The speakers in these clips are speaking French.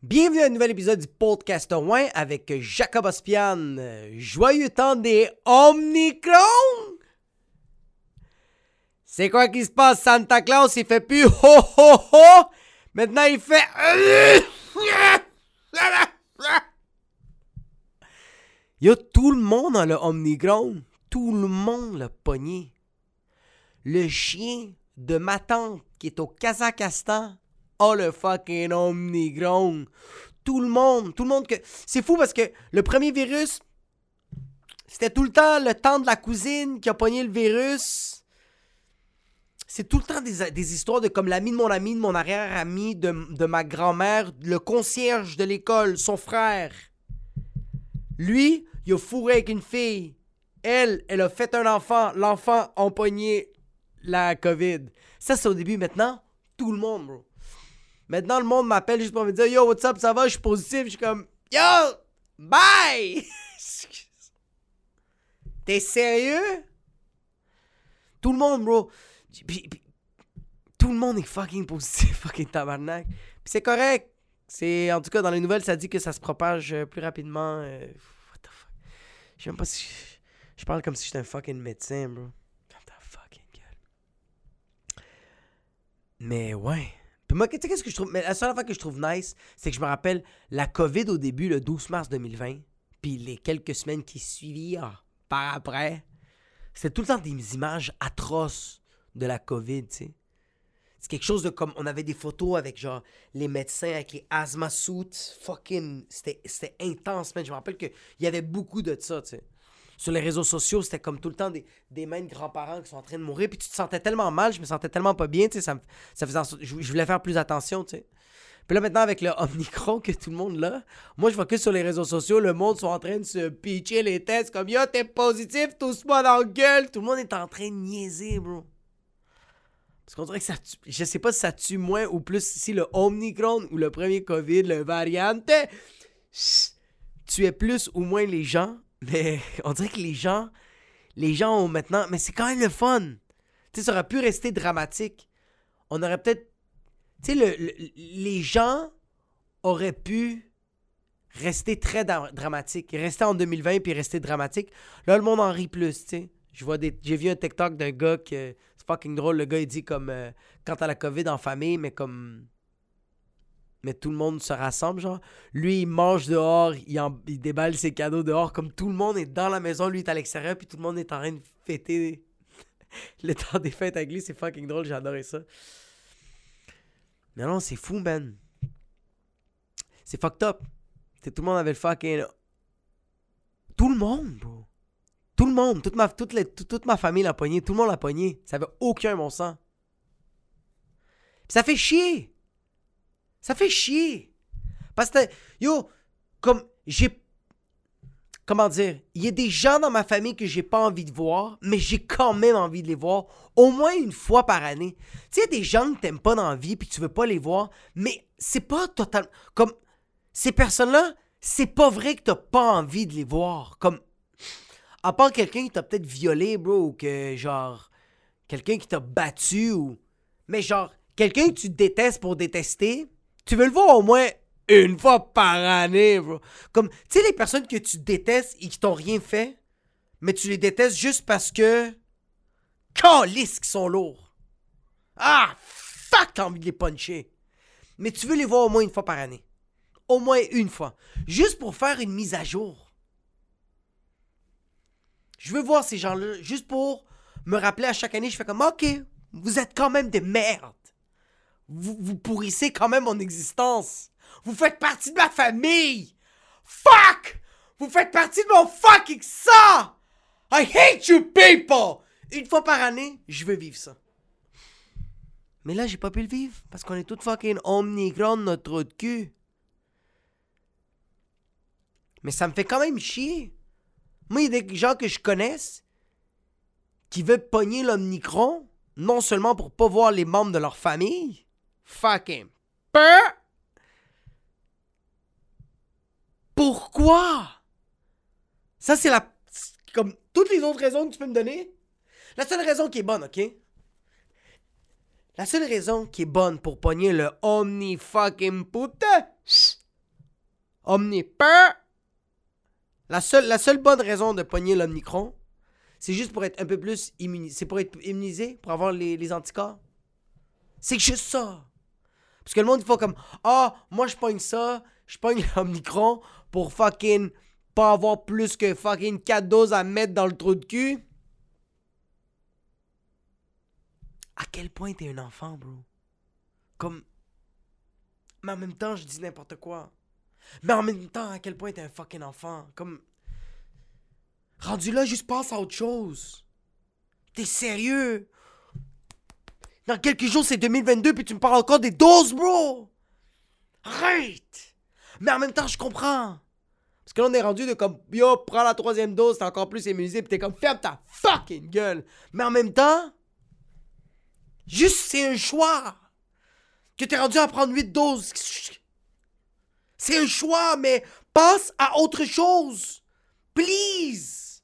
Bienvenue à un nouvel épisode du podcast Win avec Jacob Ospian. Joyeux temps des Omnicron! C'est quoi qui se passe? Santa Claus, il fait plus ho ho ho! Maintenant, il fait. Yo, tout le monde a le Omnicron. Tout le monde l'a pogné. Le chien de ma tante qui est au Kazakhstan Oh le fucking Omnicron. Tout le monde, tout le monde que. C'est fou parce que le premier virus, c'était tout le temps le temps de la cousine qui a pogné le virus. C'est tout le temps des, histoires de comme l'ami de mon ami, de mon arrière-ami, de, de ma grand-mère, le concierge de l'école, son frère. Lui, il a fourré avec une fille. Elle, elle a fait un enfant. L'enfant a pogné la COVID. Ça, c'est au début. Maintenant, tout le monde, bro. Maintenant, le monde m'appelle juste pour me dire Yo, what's up, ça va, je suis positif. Je suis comme Yo, bye! T'es sérieux? Tout le monde, bro. tout le monde est fucking positif, fucking tabarnak. Puis c'est correct. C'est, en tout cas, dans les nouvelles, ça dit que ça se propage euh, plus rapidement. Euh, what the fuck? Je sais même pas si. Je, parle comme si j'étais un fucking médecin, bro. Comme ta fucking gueule. Mais ouais. Puis moi, tu sais, qu'est-ce que je trouve. Mais la seule fois que je trouve nice, c'est que je me rappelle la COVID au début, le 12 mars 2020, puis les quelques semaines qui suivirent par après, c'était tout le temps des images atroces de la COVID, tu sais. C'est quelque chose de comme. On avait des photos avec genre les médecins avec les asthma suits. Fucking. C'était intense, man. Je me rappelle qu'il y avait beaucoup de ça, tu sais sur les réseaux sociaux, c'était comme tout le temps des, des de grands-parents qui sont en train de mourir. Puis tu te sentais tellement mal, je me sentais tellement pas bien, tu sais, je, voulais faire plus attention, tu sais. Puis là, maintenant, avec le Omnicron que tout le monde là, moi, je vois que sur les réseaux sociaux, le monde sont en train de se pitcher les tests comme Yo, t'es positif, tous-moi dans la gueule. Tout le monde est en train de niaiser, bro. Parce qu'on dirait que ça tue. Je sais pas si ça tue moins ou plus si le Omnicron ou le premier COVID, le variante, tuait plus ou moins les gens. Mais on dirait que les gens, les gens ont maintenant. Mais c'est quand même le fun. Tu sais, ça aurait pu rester dramatique. On aurait peut-être. Tu sais, le, les gens auraient pu rester très dramatique. Rester en 2020 puis rester dramatique. Là, le monde en rit plus, tu sais. J'ai vu un TikTok d'un gars que c'est fucking drôle. Le gars, il dit comme euh, quand t'as la COVID en famille, mais comme mais tout le monde se rassemble, genre. Lui, il mange dehors, il, déballe ses cadeaux dehors, comme tout le monde est dans la maison, lui est à l'extérieur, puis tout le monde est en train de fêter le temps des fêtes avec lui. C'est fucking drôle, j'ai adoré ça. Mais non, c'est fou, man. C'est fucked up. tout le monde avait le fucking. Tout le monde, bro. Tout le monde, toute ma, famille l'a pogné, tout le monde l'a pogné. Ça avait aucun bon sens. ça fait chier. Ça fait chier. Parce que, yo, comme, j'ai. Comment dire? Il y a des gens dans ma famille que j'ai pas envie de voir, mais j'ai quand même envie de les voir au moins une fois par année. Tu sais, des gens que t'aimes pas dans la vie puis tu veux pas les voir, mais c'est pas totalement. Comme, ces personnes-là, c'est pas vrai que t'as pas envie de les voir. Comme, à part quelqu'un qui t'a peut-être violé, bro, ou que, genre, quelqu'un qui t'a battu, ou. Mais genre, quelqu'un que tu détestes pour détester, tu veux le voir au moins une fois par année, bro. Comme, tu sais, les personnes que tu détestes et qui t'ont rien fait, mais tu les détestes juste parce que. Calice qui sont lourds. Ah, fuck, t'as envie de les puncher. Mais tu veux les voir au moins une fois par année. Au moins une fois. Juste pour faire une mise à jour. Je veux voir ces gens-là juste pour me rappeler à chaque année. Je fais comme, ok, vous êtes quand même des merdes vous, pourrissez quand même mon existence. Vous faites partie de ma famille. Fuck! Vous faites partie de mon fucking sang! I hate you people! Une fois par année, je veux vivre ça. Mais là, j'ai pas pu le vivre parce qu'on est tout fucking omnigron de notre trou de cul. Mais ça me fait quand même chier. Moi, il y a des gens que je connaisse qui veulent pogner l'omnicron, non seulement pour pas voir les membres de leur famille, fucking Pourquoi? Ça, c'est la. Comme toutes les autres raisons que tu peux me donner. La seule raison qui est bonne, ok? La seule raison qui est bonne pour pogner le omni fucking puta, Omnipeur. La seule, la seule bonne raison de pogner l'Omnicron, c'est juste pour être un peu plus immunisé. C'est pour être immunisé, pour avoir les, les anticorps. C'est juste ça. Parce que le monde, il faut comme Ah, moi je pogne ça, je pogne l'Omnicron pour fucking pas avoir plus que fucking 4 doses à mettre dans le trou de cul. À quel point t'es un enfant, bro? Comme. Mais en même temps, je dis n'importe quoi. Mais en même temps, à quel point t'es un fucking enfant? Comme. Rendu là, juste passe à autre chose. T'es sérieux? Dans quelques jours, c'est 2022, puis tu me parles encore des doses, bro! Arrête! Mais en même temps, je comprends. Parce que là, on est rendu de comme, yo, prends la troisième dose, t'es encore plus immunisé, puis t'es comme, ferme ta fucking gueule. Mais en même temps, juste, c'est un choix. Que t'es rendu à prendre 8 doses. C'est un choix, mais passe à autre chose. Please.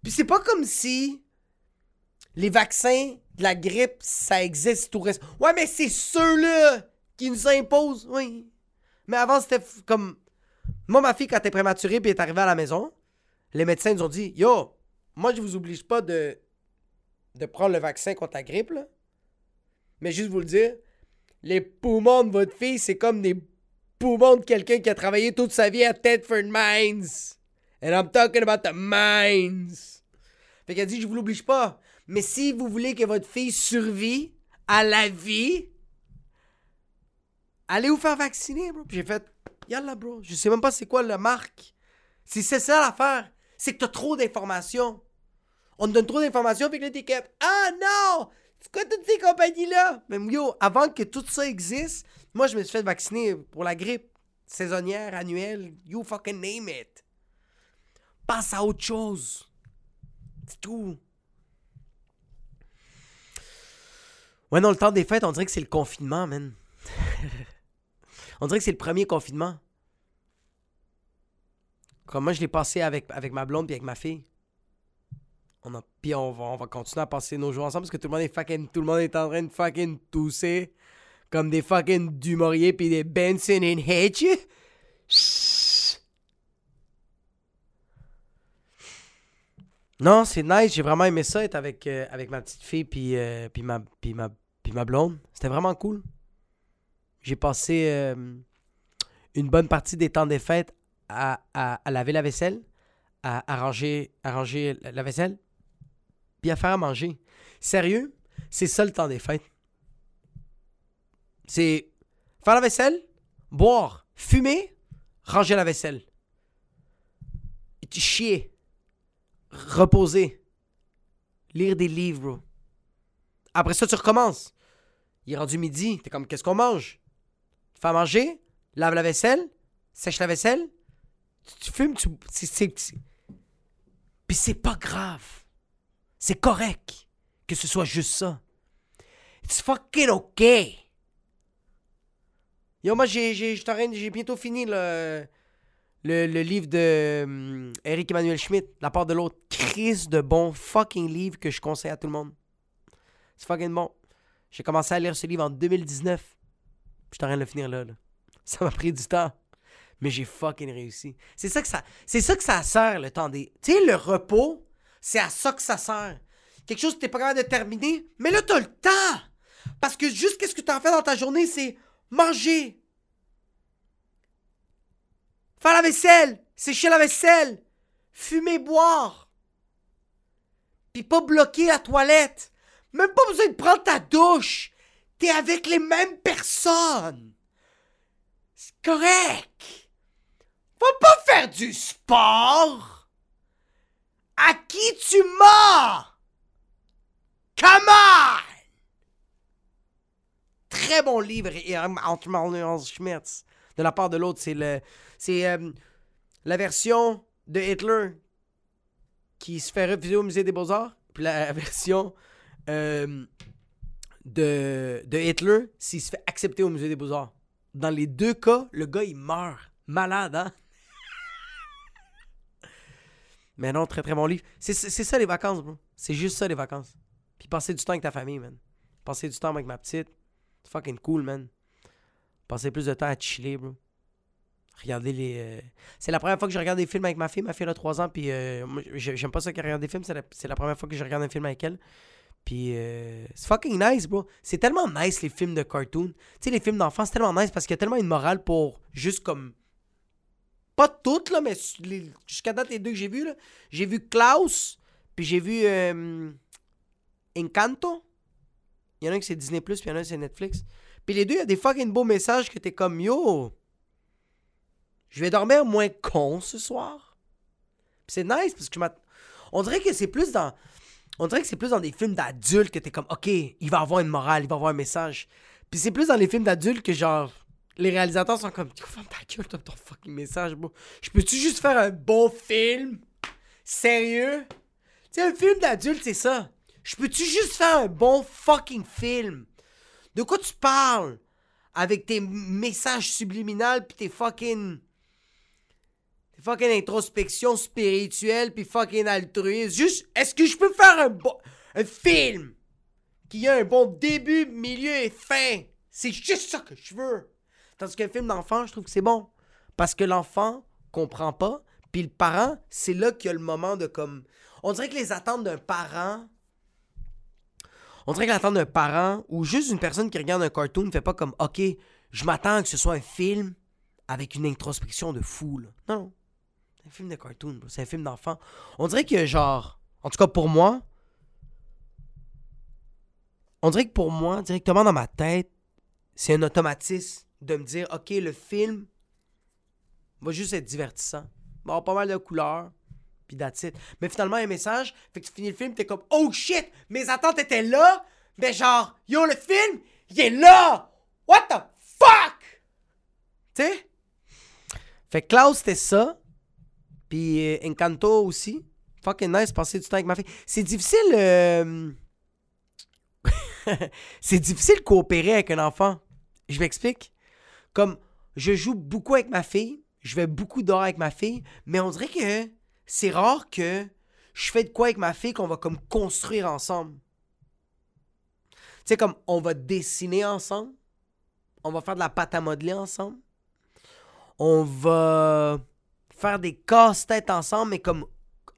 Puis c'est pas comme si les vaccins la grippe, ça existe tout reste. Ouais, mais c'est ceux-là qui nous imposent. Oui. Mais avant, c'était comme. Moi, ma fille, quand elle est prématurée puis est arrivée à la maison, les médecins nous ont dit Yo, moi, je vous oblige pas de, de prendre le vaccin contre la grippe. Mais juste vous le dire, les poumons de votre fille, c'est comme des poumons de quelqu'un qui a travaillé toute sa vie à Tedford Mines. And I'm talking about the mines. Fait qu'elle dit, je vous l'oblige pas. Mais si vous voulez que votre fille survit à la vie, allez vous faire vacciner, bro. Puis j'ai fait, yalla, bro. Je sais même pas c'est quoi la marque. Si c'est ça l'affaire, c'est que t'as trop d'informations. On te donne trop d'informations, avec l'étiquette. Ah non! C'est quoi toutes ces compagnies-là? Mais yo, avant que tout ça existe, moi je me suis fait vacciner pour la grippe saisonnière, annuelle, you fucking name it. Passe à autre chose. C'est tout. Ouais, non, le temps des fêtes, on dirait que c'est le confinement, man. on dirait que c'est le premier confinement. Comme moi, je l'ai passé avec, avec ma blonde et avec ma fille. Puis on va, on va continuer à passer nos jours ensemble parce que tout le monde est fucking, tout le monde est en train de fucking tousser comme des fucking Dumouriez puis des Benson and Hedge. Non, c'est nice. J'ai vraiment aimé ça, être avec, euh, avec ma petite fille puis, euh, puis, ma, puis, ma, puis ma blonde. C'était vraiment cool. J'ai passé euh, une bonne partie des temps des fêtes à, laver la vaisselle, à arranger la vaisselle, puis à faire à manger. Sérieux, c'est ça le temps des fêtes. C'est faire la vaisselle, boire, fumer, ranger la vaisselle. Chier reposer, lire des livres. Après ça, tu recommences. Il est rendu midi, t'es comme, qu'est-ce qu'on mange? Tu fais manger, lave la vaisselle, sèche la vaisselle, tu, fumes, tu... Puis c'est pas grave. C'est correct que ce soit juste ça. It's fucking okay. Yo, moi, j'ai, j'ai, j'ai bientôt fini le, le, le livre de hum, Eric Emmanuel Schmidt, La part de l'autre. Crise de bon fucking livre que je conseille à tout le monde. C'est fucking bon. J'ai commencé à lire ce livre en 2019. Je suis en train de le finir là, Ça m'a pris du temps. Mais j'ai fucking réussi. C'est ça que ça, c'est ça que ça sert, le temps des. Tu sais, le repos, c'est à ça que ça sert. Quelque chose que t'es pas capable de terminer, mais là, t'as le temps. Parce que juste qu'est-ce que t'as fait dans ta journée, c'est manger, Faire la vaisselle, sécher la vaisselle, fumer, boire. Puis pas bloquer la toilette. Même pas besoin de prendre ta douche. T'es avec les mêmes personnes. C'est correct. Faut pas faire du sport. À qui tu mens? Come! Très bon livre, entre Schmitz. De la part de l'autre, c'est le, c'est euh, la version de Hitler qui se fait refuser au musée des Beaux-Arts, puis la version euh, de, de Hitler s'il se fait accepter au musée des Beaux-Arts. Dans les deux cas, le gars, il meurt. Malade, hein? Mais non, très très bon livre. C'est ça les vacances, bro. C'est juste ça les vacances. Puis passer du temps avec ta famille, man. Passer du temps avec ma petite. C'est fucking cool, man. Passer plus de temps à chiller, bro Regarder les. euh, C'est la première fois que je regarde des films avec ma fille. Ma fille a 3 ans, puis euh, j'aime pas ça qu'elle regarde des films. C'est la première fois que je regarde un film avec elle. Puis euh, c'est fucking nice, bro. C'est tellement nice les films de cartoon. Tu sais, les films d'enfants, c'est tellement nice parce qu'il y a tellement une morale pour juste comme. Pas toutes, là, mais jusqu'à date, les deux que j'ai vus, là. J'ai vu Klaus, puis j'ai vu euh, Encanto. Il y en a un qui c'est Disney, puis il y en a un c'est Netflix. Puis les deux, il y a des fucking beaux messages que t'es comme yo. Je vais dormir moins con ce soir. C'est nice parce que je On dirait que c'est plus dans. On dirait que c'est plus dans des films d'adultes que t'es comme, ok, il va avoir une morale, il va avoir un message. Puis c'est plus dans les films d'adultes que genre, les réalisateurs sont comme, ferme ta gueule, t'as ton fucking message, bro. Je peux-tu juste faire un bon film? Sérieux? Tu un film d'adulte, c'est ça. Je peux-tu juste faire un bon fucking film? De quoi tu parles? Avec tes messages subliminaux pis tes fucking. Fucking introspection spirituelle pis fucking altruiste. Juste, est-ce que je peux faire un bon. Un film qui a un bon début, milieu et fin? C'est juste ça que je veux. Tandis qu'un film d'enfant, je trouve que c'est bon. Parce que l'enfant comprend pas, puis le parent, c'est là qu'il y a le moment de comme. On dirait que les attentes d'un parent. On dirait que l'attente d'un parent ou juste une personne qui regarde un cartoon ne fait pas comme OK, je m'attends que ce soit un film avec une introspection de fou. Là. Non. C'est un film de cartoon, c'est un film d'enfant. On dirait que genre. En tout cas pour moi. On dirait que pour moi, directement dans ma tête, c'est un automatisme de me dire OK, le film va juste être divertissant. Il va avoir pas mal de couleurs. Puis it. Mais finalement, un message, fait que tu finis le film, t'es comme Oh shit, mes attentes étaient là, mais genre, yo, le film, il est là! What the fuck? Tu sais? Fait que Klaus, c'était ça. Puis euh, Encanto aussi. Fucking nice, passer du temps avec ma fille. C'est difficile. euh, c'est difficile de coopérer avec un enfant. Je m'explique. Comme, je joue beaucoup avec ma fille, je vais beaucoup dehors avec ma fille, mais on dirait que c'est rare que je fais de quoi avec ma fille qu'on va comme construire ensemble. Tu sais, comme on va dessiner ensemble, on va faire de la pâte à modeler ensemble, on va faire des casse-têtes ensemble, mais comme.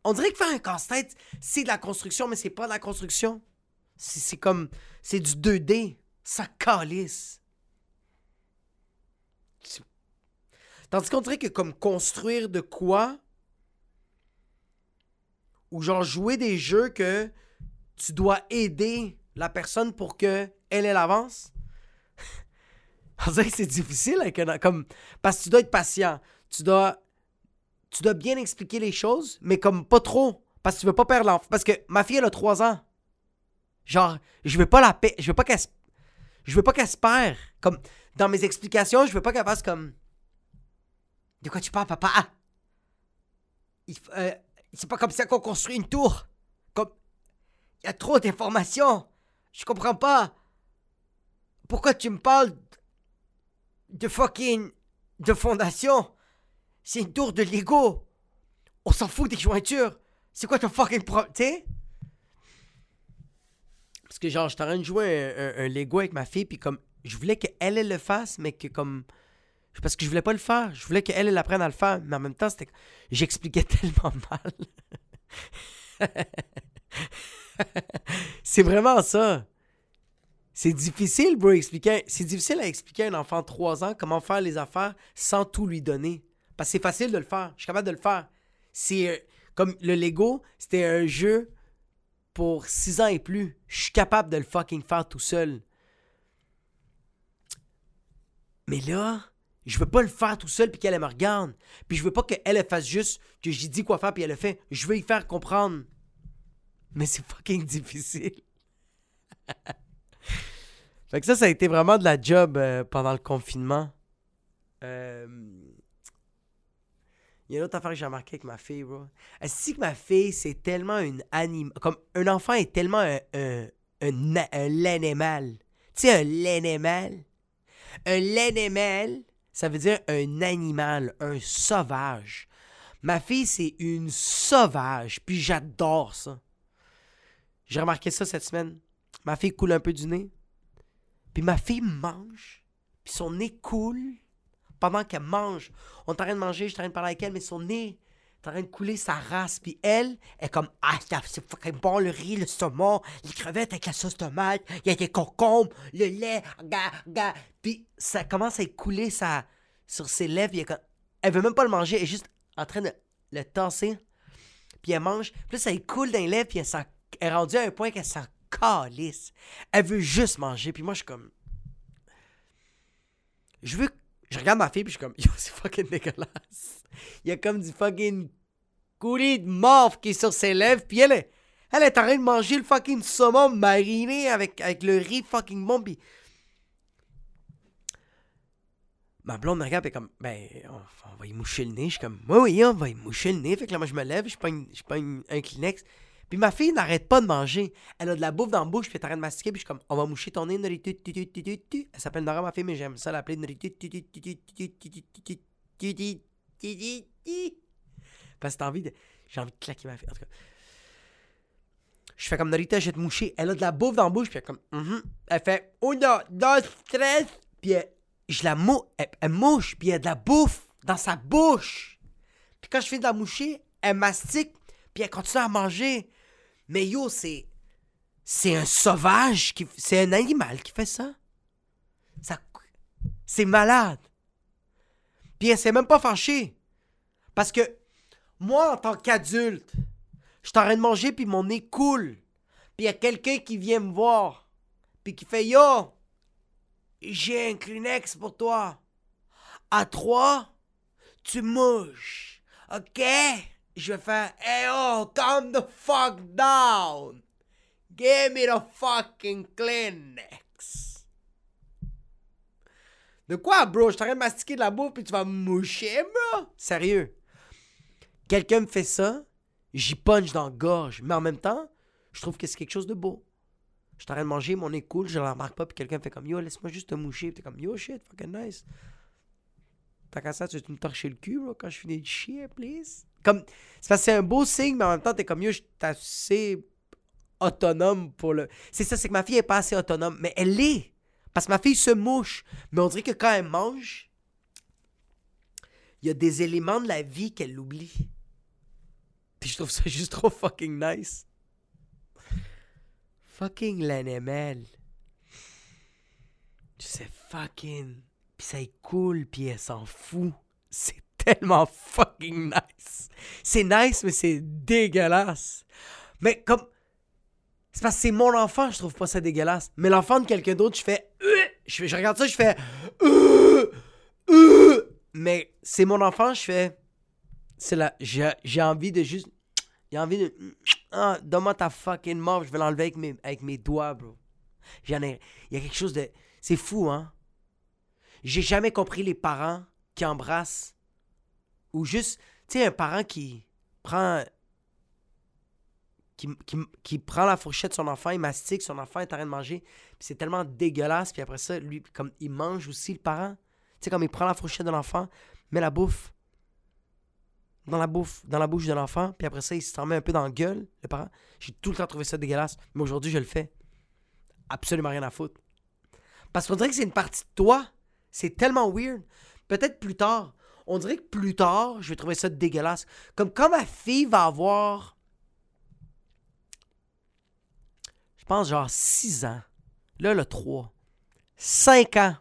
On dirait que faire un casse-tête, c'est de la construction, mais c'est pas de la construction. C'est comme. C'est du 2D. Ça calisse. Tandis qu'on dirait que comme construire de quoi, ou genre jouer des jeux que tu dois aider la personne pour que elle avance. On dirait que c'est difficile avec comme parce que tu dois être patient. Tu dois tu dois bien expliquer les choses, mais comme pas trop parce que tu veux pas perdre l'enfant parce que ma fille elle a 3 ans. Genre, je veux pas la paix, je veux pas qu'elle se- je veux pas qu'elle se perd. Comme dans mes explications, je veux pas qu'elle fasse comme De quoi tu parles papa? Euh, c'est pas comme ça qu'on construit une tour. Comme. Il y a trop d'informations. Je comprends pas. Pourquoi tu me parles de fucking. de fondation? C'est une tour de Lego. On s'en fout des jointures. C'est quoi ton fucking problème Tu sais? Parce que genre, je en train de jouer un, Lego avec ma fille, puis comme. Je voulais qu'elle, elle le fasse, mais que comme. Parce que je voulais pas le faire. Je voulais qu'elle, elle apprenne à le faire. Mais en même temps, c'était. J'expliquais tellement mal. c'est vraiment ça. C'est difficile, bro, expliquer. C'est difficile à expliquer à un enfant de 3 ans comment faire les affaires sans tout lui donner. Parce que c'est facile de le faire. Je suis capable de le faire. C'est euh, comme le Lego, c'était un jeu pour 6 ans et plus. Je suis capable de le fucking faire tout seul. Mais là, je veux pas le faire tout seul puis qu'elle elle me regarde. Puis je veux pas qu'elle elle fasse juste que j'y dis quoi faire puis elle le fait. Je veux y faire comprendre. Mais c'est fucking difficile. fait que ça, ça a été vraiment de la job euh, pendant le confinement. Euh... Il y a une autre affaire que j'ai remarqué avec ma fille, bro. Est-ce que ma fille, c'est tellement une anime... Comme un enfant est tellement un, un, un, un. Tu sais, un l'animal? Un l'animal, ça veut dire un animal, un sauvage. Ma fille, c'est une sauvage, puis j'adore ça. J'ai remarqué ça cette semaine. Ma fille coule un peu du nez. Puis ma fille mange, puis son nez coule pendant qu'elle mange. On est en train de manger, je suis en train de parler avec elle, mais son nez est en train de couler sa race. Puis elle est comme Ah, c'est fucking bon le riz, le saumon, les crevettes avec la sauce tomate, il y a des concombres, le lait, ga, ga. Puis ça commence à couler sa... sur ses lèvres. Il comme... Elle veut même pas le manger, elle est juste en train de le tasser. Puis elle mange. Puis ça, elle coule dans les lèvres, puis elle, s'en- est rendue à un point qu'elle s'en calisse. Elle veut juste manger. Puis moi, je suis comme. Je veux. Je regarde ma fille, puis je suis comme. Yo, c'est fucking dégueulasse. Il y a comme du fucking coulis de morve qui est sur ses lèvres, puis elle est. Elle est en train de manger le fucking saumon mariné avec, avec le riz fucking bon, puis. Ma blonde me regarde, puis comme, ben, on, on va y moucher le nez. Je suis comme, oui, oui, on va y moucher le nez. Fait que là, moi, je me lève, je pogne, je pogne un Kleenex. Puis ma fille n'arrête pas de manger. Elle a de la bouffe dans la bouche, puis elle arrête de mastiquer, puis je suis comme, on va moucher ton nez, Elle s'appelle Nora, ma fille, mais j'aime ça l'appeler Parce que t'as envie de. J'ai envie de claquer ma fille. En tout cas. Je fais comme Norita, je vais te moucher. Elle a de la bouffe dans la bouche, puis elle comme, elle fait, oh non, non, stress. Puis je la mou... elle, elle mouche, puis elle a de la bouffe dans sa bouche. Puis quand je finis de la moucher, elle mastique, puis elle continue à manger. Mais yo, c'est. C'est un sauvage, qui, c'est un animal qui fait ça. ça c'est malade. Puis elle s'est même pas fâchée. Parce que moi, en tant qu'adulte, je suis en train de manger, puis mon nez coule. Puis il y a quelqu'un qui vient me voir, puis qui fait Yo, j'ai un Kleenex pour toi. À trois, tu mouches. OK? Je vais faire Hey oh, calm the fuck down. Give me the fucking Kleenex. De quoi, bro? Je train de mastiquer de la bouffe puis tu vas moucher, bro? Sérieux. Quelqu'un me fait ça, j'y punch dans la gorge. Mais en même temps, je trouve que c'est quelque chose de beau. Je train de manger, mon nez cool, je ne remarque pas, puis quelqu'un fait comme Yo, laisse-moi juste te moucher. Puis t'es comme Yo, shit, fucking nice. Tant qu'à ça, tu veux me torcher le cul, bro, quand je finis de chier, please. Comme, c'est parce que c'est un beau signe, mais en même temps, t'es comme Yo, suis assez autonome pour le. C'est ça, c'est que ma fille est pas assez autonome, mais elle l'est. Parce que ma fille se mouche. Mais on dirait que quand elle mange, il y a des éléments de la vie qu'elle oublie. Puis je trouve ça juste trop fucking nice. Fucking l'animal. C'est fucking. Puis ça est cool, puis elle s'en fout. C'est tellement fucking nice. C'est nice, mais c'est dégueulasse. Mais comme. C'est parce que c'est mon enfant, je trouve pas ça dégueulasse. Mais l'enfant de quelqu'un d'autre, je fais. Euh Je, fais- je regarde ça, je fais. Euh Euh Mais c'est mon enfant, je fais. C'est là. J'ai j'ai envie de juste. J'ai envie de. Ah, donne-moi ta fucking mort, je vais l'enlever avec mes, avec mes doigts, bro. J'en ai. Il y a quelque chose de. C'est fou, hein? J'ai jamais compris les parents qui embrassent. Ou juste. Tu sais, un parent qui prend. Qui, qui, prend la fourchette de son enfant, il mastique, son enfant est en train de manger. C'est tellement dégueulasse. Puis après ça, lui, comme il mange aussi, le parent. Tu sais, comme il prend la fourchette de l'enfant, met la bouffe dans la bouffe, dans la bouche de l'enfant, puis après ça, il s'en met un peu dans la gueule, le parent. J'ai tout le temps trouvé ça dégueulasse, mais aujourd'hui, je le fais. Absolument rien à foutre. Parce qu'on dirait que c'est une partie de toi. C'est tellement weird. Peut-être plus tard. On dirait que plus tard, je vais trouver ça dégueulasse. Comme quand ma fille va avoir. Je pense genre 6 ans. Là, le 3. 5 ans.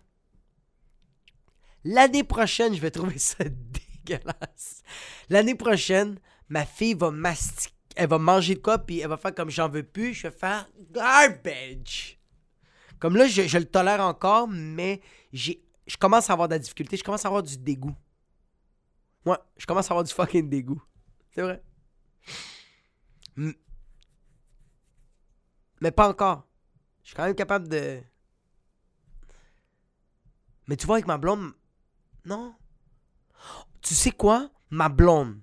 L'année prochaine, je vais trouver ça dégueulasse. L'année prochaine, ma fille va mastiquer. Elle va manger de quoi, puis elle va faire comme j'en veux plus. Je vais faire garbage. Comme là, je, je le tolère encore, mais j'ai, je commence à avoir de la difficulté. Je commence à avoir du dégoût. Ouais, je commence à avoir du fucking dégoût. C'est vrai. Mais pas encore. Je suis quand même capable de. Mais tu vois, avec ma blonde. Non. Tu sais quoi? Ma blonde,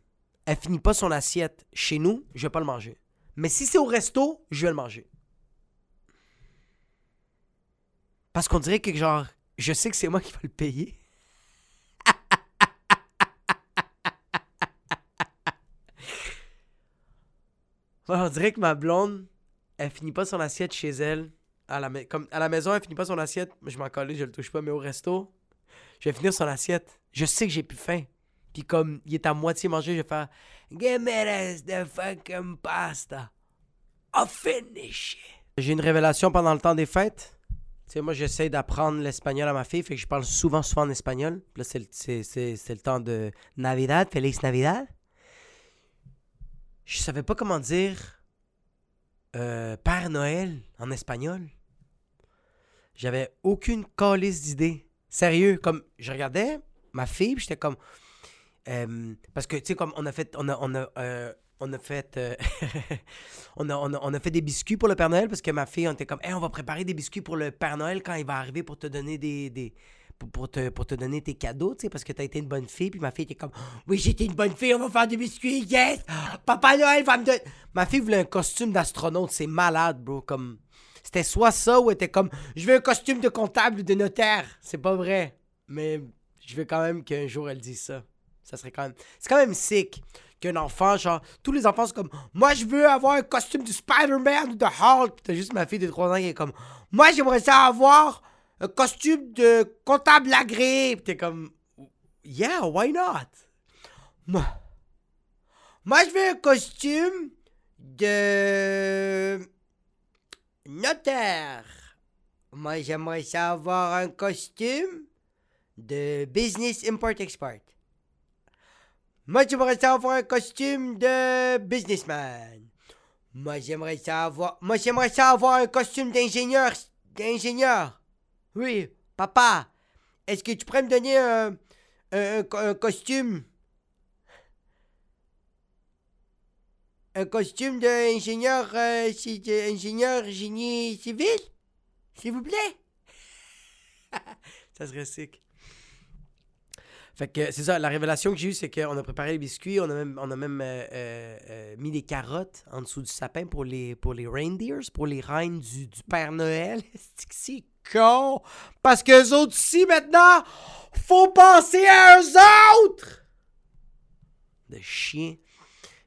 elle finit pas son assiette chez nous, je vais pas le manger. Mais si c'est au resto, je vais le manger. Parce qu'on dirait que, genre, je sais que c'est moi qui vais le payer. On dirait que ma blonde, elle finit pas son assiette chez elle. À la, comme à la maison, elle finit pas son assiette. Je m'en colle, je le touche pas, mais au resto, Je vais finir son assiette. Je sais que j'ai plus faim. Puis comme il est à moitié mangé, je vais faire Give me the fucking pasta. I'll finish. J'ai une révélation pendant le temps des fêtes. Sais, moi, j'essaie d'apprendre l'espagnol à ma fille, fait je parle souvent, souvent en espagnol. Là, c'est le, temps de Navidad, Feliz Navidad. Je savais pas comment dire euh, Père Noël en espagnol. J'avais aucune calice d'idée. Sérieux, comme je regardais ma fille, j'étais comme. euh, parce que, tu sais, comme on a fait. On a, on a, euh, on a fait. euh, on, a, fait des biscuits pour le Père Noël parce que ma fille, on était comme. Hey, on va préparer des biscuits pour le Père Noël quand il va arriver pour te donner des. te, donner tes cadeaux, tu sais, parce que t'as été une bonne fille. Puis ma fille était comme. Oui, j'étais une bonne fille, on va faire des biscuits, yes! Papa Noël va me donner. Ma fille voulait un costume d'astronaute, c'est malade, bro. Comme. C'était soit ça ou était comme je veux un costume de comptable ou de notaire. C'est pas vrai. Mais je veux quand même qu'un jour elle dise ça. Ça serait quand même. C'est quand même sick qu'un enfant, genre, tous les enfants sont comme moi je veux avoir un costume du Spider-Man ou de Hulk. Puis t'as juste ma fille de 3 ans qui est comme moi j'aimerais ça avoir un costume de comptable agréé. Puis t'es comme yeah, why not? Moi, moi je veux un costume de notaire. Moi, j'aimerais ça avoir un costume de business import-export. Moi, j'aimerais ça avoir un costume de businessman. Moi, j'aimerais ça avoir... Moi, j'aimerais ça un costume d'ingénieur. D'ingénieur. Oui, papa. Est-ce que tu pourrais me donner un, un, un co- un costume? Un costume d'ingénieur, euh, d'ingénieur génie civil, s'il vous plaît? ça serait sick. Fait que c'est ça, la révélation que j'ai eue, c'est qu'on a préparé les biscuits, on a même, on a même euh, euh, euh, mis des carottes en dessous du sapin pour les, pour reindeers, pour les reines du, Père Noël. C'est que c'est con! Parce que eux autres aussi, maintenant, faut penser à eux autres! De chien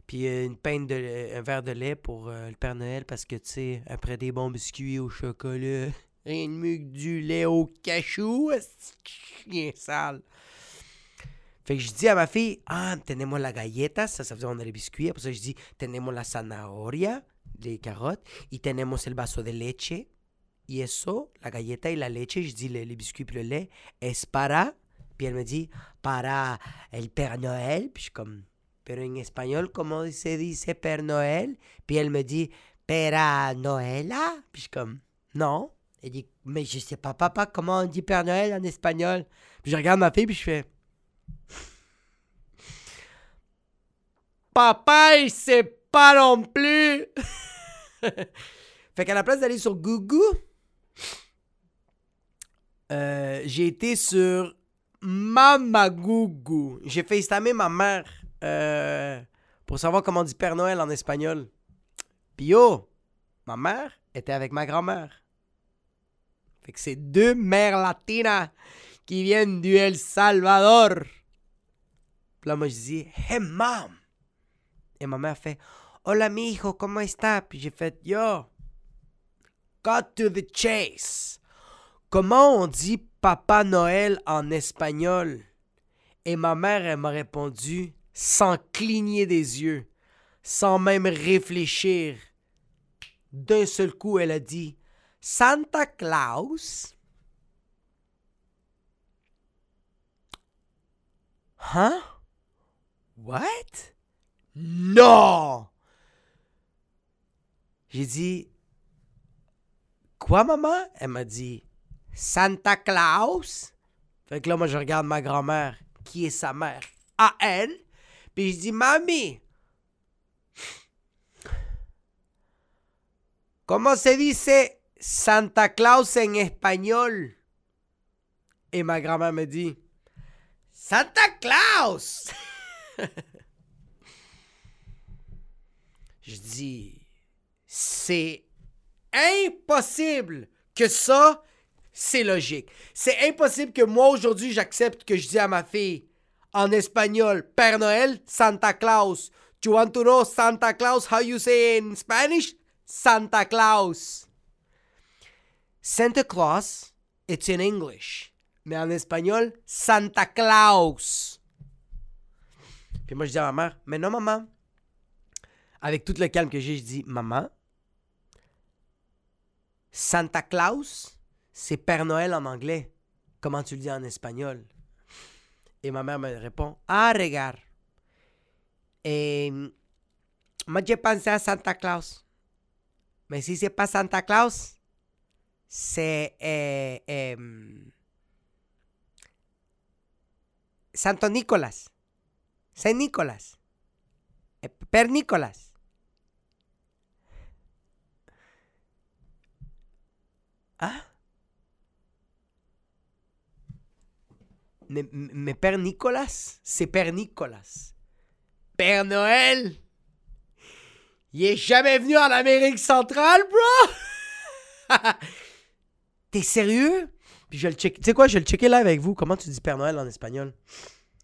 puis une pinte de un verre de lait pour le Père Noël parce que tu sais après des bons biscuits au chocolat rien de mieux du lait au cachou de chien sale fait que je dis à ma fille ah tenemos la galleta ça ça dire on a les biscuits après ça je dis tenemos la zanahoria les carottes y tenemos el vaso de leche y eso la galleta y la leche je dis le- les biscuits puis le lait es para puis elle me dit para el Père Noël puis je suis comme pero en espagnol, ¿cómo se dice Père Noël? Puis elle me dit, Pera Noëlla? Puis je suis comme, non. Elle dit, mais je sais pas, papa, comment on dit Père Noël en espagnol? Puis je regarde ma fille, puis je fais, papa, il sait pas non plus! fait qu'à la place d'aller sur Google, euh, j'ai été sur Mamagougou. J'ai FaceTimé ma mère euh, pour savoir comment on dit Père Noël en espagnol. Puis yo, ma mère était avec ma grand-mère. Fait que c'est deux mères latinas qui viennent du El Salvador. Puis là, moi, je dis! Et ma mère fait, Hola, mi hijo, ¿cómo está? Puis j'ai fait, Yo, cut to the chase. Comment on dit Papa Noël en espagnol? Et ma mère, elle m'a répondu sans cligner des yeux, sans même réfléchir. D'un seul coup, elle a dit Santa Claus? Hein? What? Non! J'ai dit Quoi, maman? Elle m'a dit Santa Claus? Fait que là, moi, je regarde ma grand-mère, qui est sa mère, à elle. Puis je dis, Mamie, comment se dice Santa Claus en espagnol? Et ma grand-mère me dit, Santa Claus! je dis, c'est impossible que ça, c'est logique. C'est impossible que moi, aujourd'hui, j'accepte que je dis à ma fille en espagnol, Père Noël, Santa Claus. You want to know Santa Claus, how you say in Spanish? Santa Claus. Santa Claus, it's in English. Mais en espagnol, Santa Claus. Puis moi, je dis à ma mère, mais non, maman. Avec tout le calme que j'ai, je dis, maman, Santa Claus, c'est Père Noël en anglais. Comment tu le dis en espagnol? Et ma mère me répond, ah, regarde. Et moi, j'ai pensé à Santa Claus. Mais si c'est pas Santa Claus, c'est eh, em, Santo Nicolás. Saint Nicolás. Eh, Per Nicolás. Ah? Mais, mais Père Nicolas, c'est Père Nicolas. Père Noël, il est jamais venu en Amérique centrale, bro! T'es sérieux? Je le checker. Tu sais quoi, je vais le checker live avec vous. Comment tu dis Père Noël en espagnol?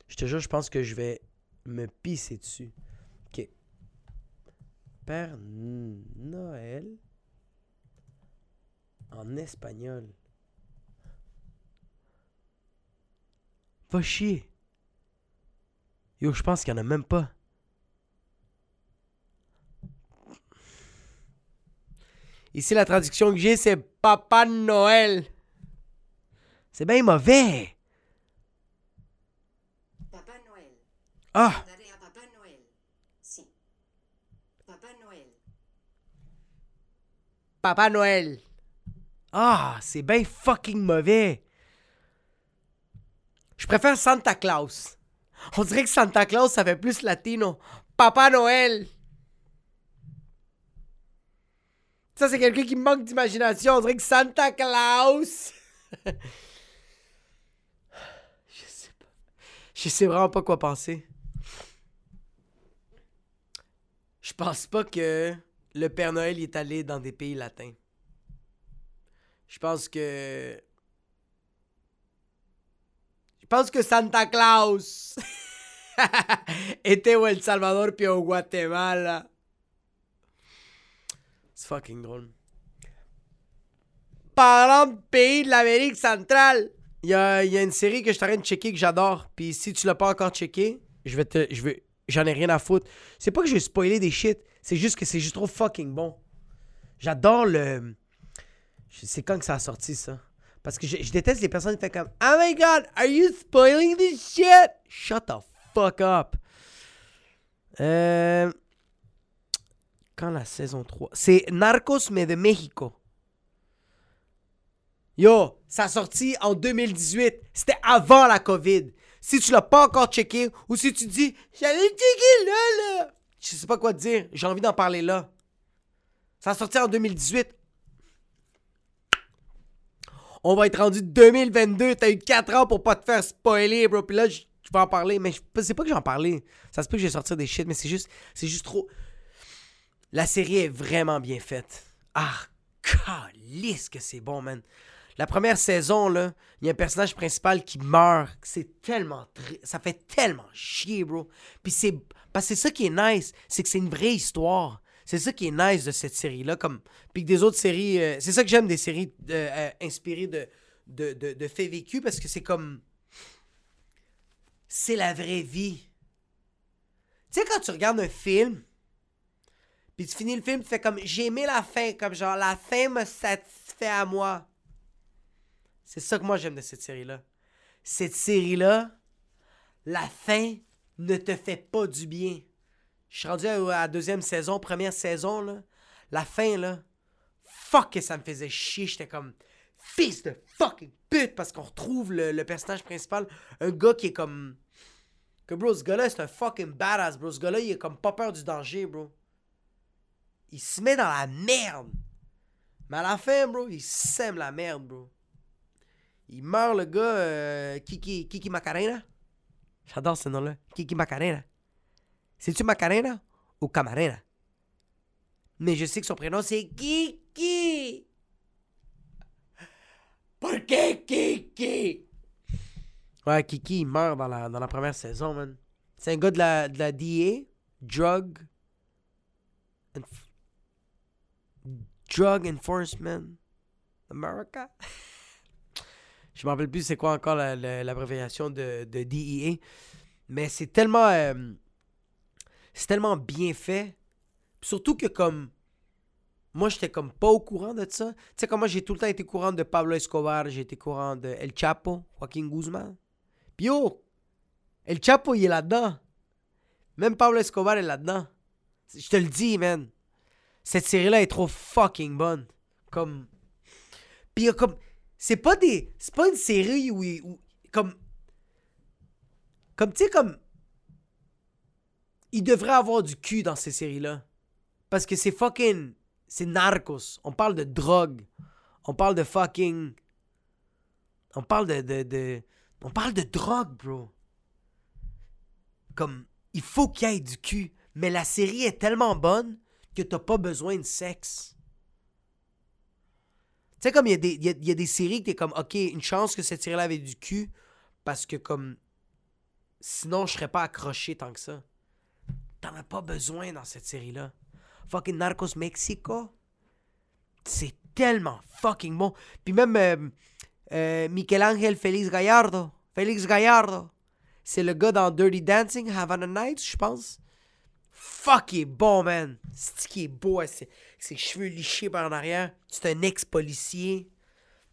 Je te jure, je pense que je vais me pisser dessus. Ok. Père Noël en espagnol. Va chier. Yo, je pense qu'il n'y en a même pas. Ici, la traduction que j'ai, c'est Papa Noël. C'est bien mauvais. Papa Noël. Ah, Daré a Papa Noël. Si. Papa Noël. Papa Noël. Ah, c'est bien fucking mauvais. Je préfère Santa Claus. On dirait que Santa Claus, ça fait plus latino. Papa Noël. Ça, c'est quelqu'un qui manque d'imagination. On dirait que Santa Claus. Je sais pas. Je sais vraiment pas quoi penser. Je pense pas que le Père Noël est allé dans des pays latins. Je pense que. Je pense que Santa Claus était au El Salvador puis au Guatemala. C'est fucking drôle. Parlant pays de l'Amérique centrale, il y a, une série que je train de checker que j'adore. Puis si tu l'as pas encore checké, je vais te. Je j'en ai rien à foutre. C'est pas que je vais spoiler des shit. C'est juste que c'est juste trop fucking bon. J'adore le. Je sais quand que ça a sorti ça. Parce que je, je déteste les personnes qui font comme Oh my god, are you spoiling this shit? Shut the fuck up. Euh. Quand la saison 3 C'est Narcos, mais de Mexico. Yo, ça a sorti en 2018. C'était avant la COVID. Si tu l'as pas encore checké, ou si tu dis J'allais checker là, là. Je sais pas quoi te dire. J'ai envie d'en parler là. Ça a sorti en 2018. On va être rendu 2022. T'as eu 4 ans pour pas te faire spoiler, bro. Puis là, je vais en parler. Mais c'est pas que j'en parlais. Ça se peut que je vais sortir des shit, mais c'est juste, c'est juste trop. La série est vraiment bien faite. Ah, calisse que c'est bon, man. La première saison, là, il y a un personnage principal qui meurt. C'est tellement. Ça fait tellement chier, bro. Puis c'est. Parce que c'est ça qui est nice. C'est que c'est une vraie histoire. C'est ça qui est nice de cette série-là. Comme... Puis que des autres séries. euh, C'est ça que j'aime des séries euh, inspirées de, de, de, de faits vécus parce que c'est comme. C'est la vraie vie. Tu sais, quand tu regardes un film, puis tu finis le film, tu fais comme j'ai aimé la fin, comme genre la fin me satisfait à moi. C'est ça que moi j'aime de cette série-là. Cette série-là, la fin ne te fait pas du bien. Je suis rendu à la deuxième saison, première saison, là. La fin, là. Fuck que ça me faisait chier. J'étais comme fils de fucking pute parce qu'on retrouve le, le personnage principal, un gars qui est comme. Que bro, ce gars-là, c'est un fucking badass, bro. Ce gars-là, il est comme pas peur du danger, bro. Il se met dans la merde. Mais à la fin, bro, il sème la merde, bro. Il meurt, le gars, euh, Kiki, Kiki Macarena. J'adore ce nom-là. Kiki Macarena. C'est-tu Macarena ou Camarena? Mais je sais que son prénom, c'est Kiki. Pourquoi Kiki? Ouais, Kiki, il meurt dans la, dans la première saison, man. C'est un gars de la, de DA, Drug. Drug Enforcement America. Je me rappelle plus c'est quoi encore la- la- l'abréviation de, de DEA. Mais c'est tellement. euh, c'est tellement bien fait. Surtout que comme. Moi, j'étais comme pas au courant de ça. Tu sais, comme moi, j'ai tout le temps été courant de Pablo Escobar, j'ai été courant de El Chapo, Joaquin Guzman. Puis yo, El Chapo, il est là-dedans. Même Pablo Escobar est là-dedans. Je te le dis, man. Cette série-là est trop fucking bonne. Comme. Puis comme. C'est pas des. C'est pas une série où. où- comme. Comme, tu sais, comme. Il devrait avoir du cul dans ces séries-là. Parce que c'est fucking. C'est narcos. On parle de drogue. On parle de fucking. On parle de. de, de- on parle de drogue, bro. Comme. Il faut qu'il y ait du cul. Mais la série est tellement bonne que t'as pas besoin de sexe. Tu sais, comme il y, a des- y séries que t'es comme, ok, une chance que cette série-là avait du cul, parce que comme. Sinon, je serais pas accroché tant que ça. T'en as pas besoin dans cette série-là. Fucking Narcos Mexico. C'est tellement fucking bon. Puis même euh, euh, Félix Gallardo. Félix Gallardo. C'est le gars dans Dirty Dancing, Havana Nights, je pense. Fuck, il est bon, man. C'est qui est beau, ses, cheveux lichés par en arrière. C'est un ex-policier.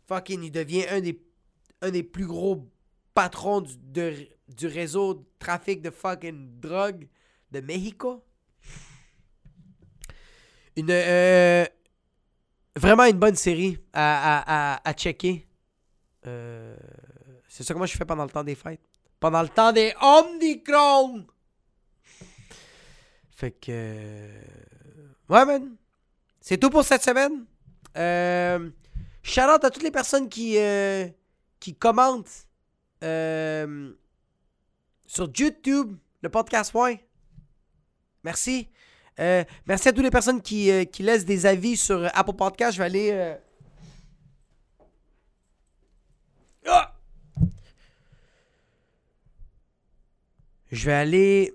Fucking, il devient un des, un des plus gros patrons du, du réseau de trafic de fucking drogue de Mexico. Une, euh, vraiment une bonne série à, à, à, à checker. Euh, c'est ça que moi je fais pendant le temps des fêtes. Pendant le temps des Omnicron! Fait que. euh, Ouais, man. C'est tout pour cette semaine. Euh, shout out à toutes les personnes qui, euh, qui commentent euh, sur YouTube, le podcast. Merci. Euh, merci à toutes les personnes qui, qui laissent des avis sur Apple Podcast. Je vais aller. Ah! Je vais aller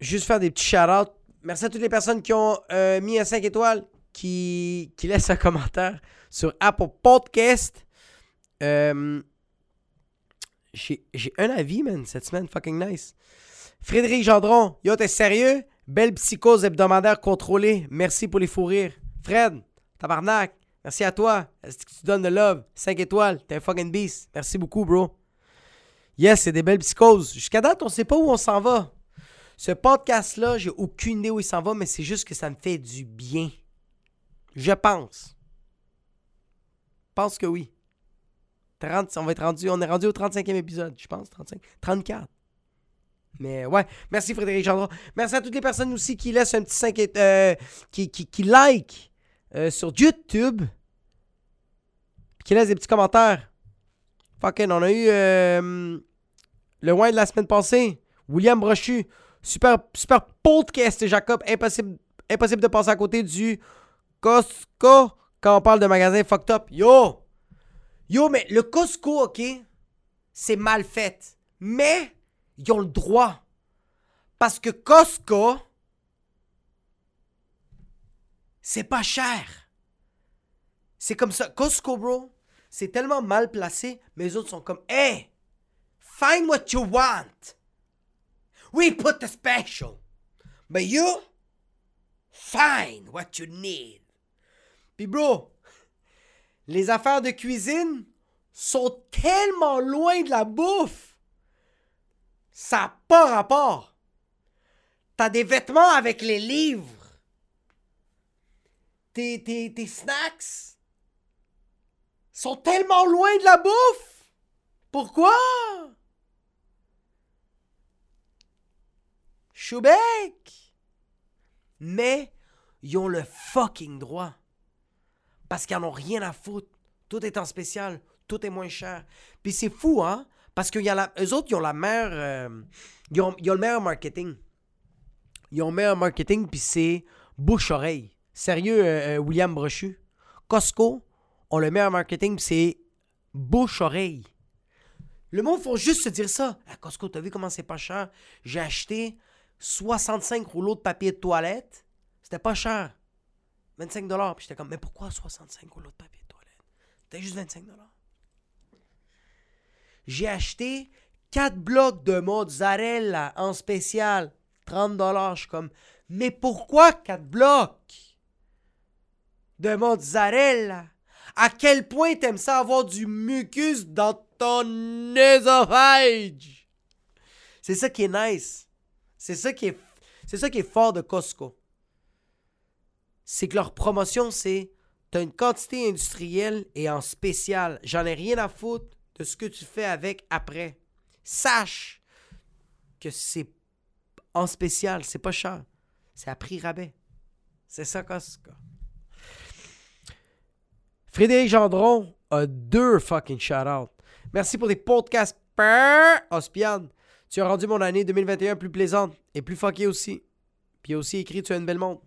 juste faire des petits shout-outs. Merci à toutes les personnes qui ont mis un 5 étoiles, qui, laissent un commentaire sur Apple Podcast. Euh, J'ai un avis, man, cette semaine. Fucking nice. Frédéric Gendron, yo, t'es sérieux? Belle psychose hebdomadaire contrôlée. Merci pour les fous rires. Fred, tabarnak, merci à toi. Est-ce que tu donnes de love? 5 étoiles, t'es un fucking beast. Merci beaucoup, bro. Yes, c'est des belles psychoses. Jusqu'à date, on sait pas où on s'en va. Ce podcast-là, j'ai aucune idée où il s'en va, mais c'est juste que ça me fait du bien. Je pense. Je pense que oui. 30, on va être on est rendu au 35e épisode, je pense, 35, 34. Mais ouais, merci Frédéric Gendron. Merci à toutes les personnes aussi qui laissent un petit 5 et- euh, qui, qui, like euh, sur YouTube. Qui laissent des petits commentaires. Fucking, on a eu euh, le wine de la semaine passée. William Brochu. Super, super podcast, Jacob. Impossible, impossible de passer à côté du Costco quand on parle de magasin fucked up. Yo! Yo, mais le Costco, ok, c'est mal fait. Mais ils ont le droit. Parce que Costco, c'est pas cher. C'est comme ça. Costco, bro, c'est tellement mal placé, mais les autres sont comme, hey, find what you want. We put the special. But you, find what you need. Puis, bro, les affaires de cuisine sont tellement loin de la bouffe. Ça n'a pas rapport. T'as des vêtements avec les livres. Tes, tes, tes snacks sont tellement loin de la bouffe. Pourquoi? Choubec! Mais ils ont le fucking droit. Parce qu'ils en ont rien à foutre. Tout est en spécial. Tout est moins cher. Puis c'est fou, hein? Parce que eux autres, ils ont la meilleure. euh, le meilleur marketing. Ils ont le meilleur marketing, puis c'est bouche-oreille. Sérieux, euh, euh, William Brochu. Costco ont le meilleur marketing, puis c'est bouche-oreille. Le monde faut juste se dire ça. À Costco, t'as vu comment c'est pas cher? J'ai acheté 65 rouleaux de papier de toilette. C'était pas cher. 25 dollars. Puis j'étais comme, mais pourquoi 65 rouleaux de papier de toilette? C'était juste 25 dollars. J'ai acheté 4 blocs de mozzarella en spécial. 30 dollars. Je suis comme, mais pourquoi 4 blocs de mozzarella? À quel point t'aimes ça avoir du mucus dans ton œsophage? C'est ça qui est nice. C'est ça qui est, c'est ça qui est fort de Costco. C'est que leur promotion, c'est t'as une quantité industrielle et en spécial. J'en ai rien à foutre de ce que tu fais avec après. Sache que c'est en spécial, c'est pas cher. C'est à prix rabais. C'est ça Costco. Frédéric Gendron a deux fucking shout-out. Merci pour des podcasts. Ospian, tu as rendu mon année 2021 plus plaisante et plus fuckée aussi. Puis aussi écrit Tu as une belle montre.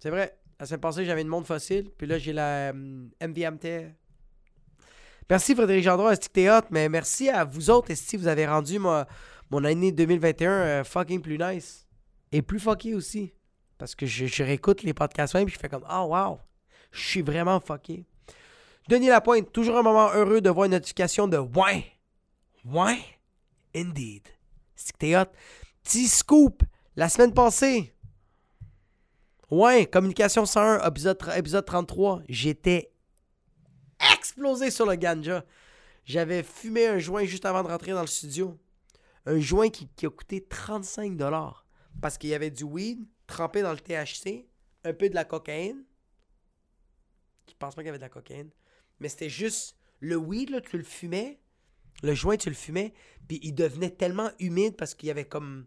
C'est vrai. La semaine passée, j'avais une montre fossile. Puis là, j'ai la euh, MVMT. Merci Frédéric Gendron, est-ce que t'es hot? Mais merci à vous autres, que vous avez rendu mon, année 2021 euh, fucking plus nice. Et plus fucké aussi. Parce que je, réécoute les podcasts même, puis je fais comme, oh wow, je suis vraiment fucké. Denis Lapointe, toujours un moment heureux de voir une notification de Ouais. Ouais. Indeed. C'est que t'es hot. Petit scoop. La semaine passée. Ouais, Communication 101, épisode, épisode 33. J'étais explosé sur le ganja. J'avais fumé un joint juste avant de rentrer dans le studio. Un joint qui, a coûté 35 Parce qu'il y avait du weed trempé dans le THC, un peu de la cocaïne. Je pense pas qu'il y avait de la cocaïne. Mais c'était juste le weed, là, tu le fumais. Le joint, tu le fumais. Puis il devenait tellement humide parce qu'il y avait comme.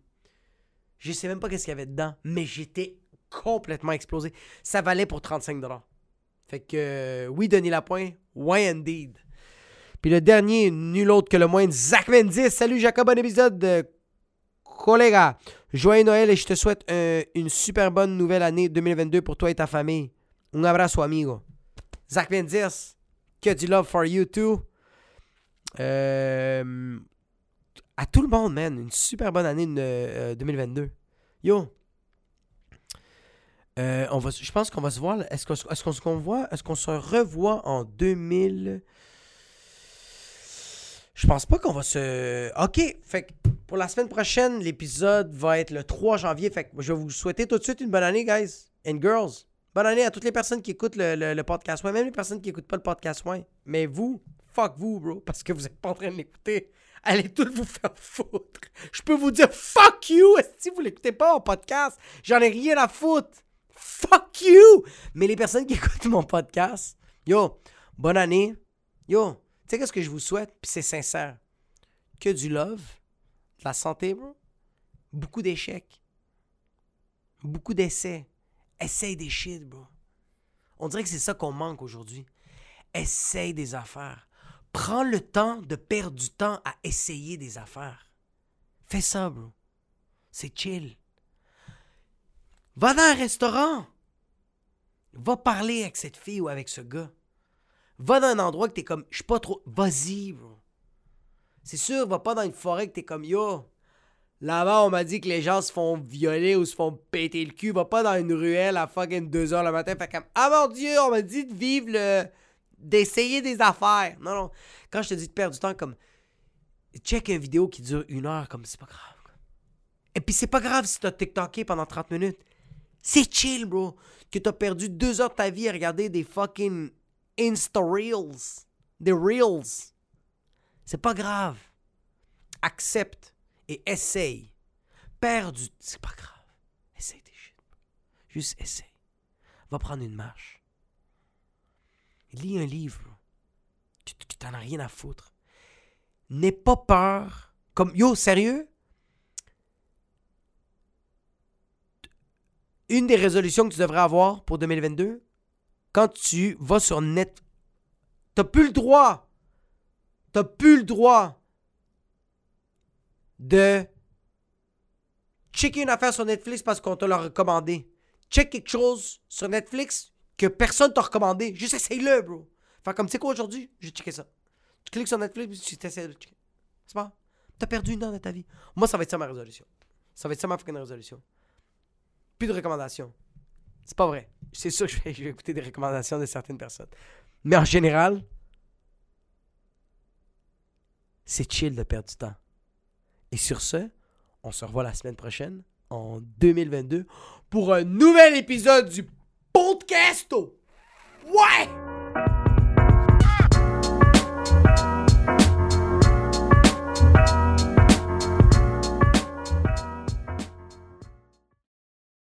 Je sais même pas qu'est-ce qu'il y avait dedans. Mais j'étais complètement explosé. Ça valait pour 35 Fait que, euh, oui, Denis Lapointe, why indeed. Puis le dernier, nul autre que le moins, Zach Mendes. Salut Jacob, bon épisode, de collègue. Joyeux Noël et je te souhaite euh, une super bonne nouvelle année 2022 pour toi et ta famille. Un abrazo, amigo. Zach Mendes, que du love for you too. Euh, à tout le monde, man. Une super bonne année 2022. Yo. Euh, on va, je pense qu'on va se voir. Est-ce qu'on est voit Est-ce qu'on se revoit en 2000 Je pense pas qu'on va se. Ok. Fait pour la semaine prochaine, l'épisode va être le 3 janvier. Fait je vais vous souhaiter tout de suite une bonne année, guys and girls. Bonne année à toutes les personnes qui écoutent le, podcast. Ouais, même les personnes qui n'écoutent pas le podcast. Ouais. Mais vous, fuck vous, bro, parce que vous n'êtes pas en train de l'écouter. Allez tous vous faire foutre. Je peux vous dire fuck you si vous l'écoutez pas en podcast? J'en ai rien à foutre. Fuck you! Mais les personnes qui écoutent mon podcast, yo, bonne année. Yo, tu sais qu'est-ce que je vous souhaite? Puis c'est sincère. Que du love, de la santé, bro. Beaucoup d'échecs. Beaucoup d'essais. Essaye des shit, bro. On dirait que c'est ça qu'on manque aujourd'hui. Essaye des affaires. Prends le temps de perdre du temps à essayer des affaires. Fais ça, bro. C'est chill. Va dans un restaurant. Va parler avec cette fille ou avec ce gars. Va dans un endroit que t'es comme, je suis pas trop. Vas-y, bro. C'est sûr, va pas dans une forêt que t'es comme, yo, Là-bas, on m'a dit que les gens se font violer ou se font péter le cul. Va pas dans une ruelle à fucking 2h le matin. Fait comme, ah mon dieu, on m'a dit de vivre le. d'essayer des affaires. Non, non. Quand je te dis de perdre du temps, comme. Check une vidéo qui dure une heure, comme c'est pas grave. Et puis c'est pas grave si t'as TikToké pendant 30 minutes. C'est chill, bro. Que t'as perdu deux heures de ta vie à regarder des fucking Insta Reels. Des Reels. C'est pas grave. Accepte et essaye. Perds du... C'est pas grave. Essaye tes shit. Juste essaye. Va prendre une marche. Lis un livre. Tu t'en as rien à foutre. N'aie pas peur. Comme, yo, sérieux? Une des résolutions que tu devrais avoir pour 2022, quand tu vas sur net, t'as plus le droit. T'as plus le droit de checker une affaire sur Netflix parce qu'on te l'a recommandé. Check quelque chose sur Netflix que personne t'a recommandé. Juste essaye-le, bro. Enfin, comme tu sais quoi aujourd'hui, j'ai checké ça. Tu cliques sur Netflix, tu essaies de checker. C'est pas? T'as perdu une heure de ta vie. Moi, ça va être ça ma résolution. Ça va être ça ma fucking résolution. Plus de recommandations. C'est pas vrai. C'est sûr que je vais, écouter des recommandations de certaines personnes. Mais en général, c'est chill de perdre du temps. Et sur ce, on se revoit la semaine prochaine, en 2022, pour un nouvel épisode du podcast. Ouais!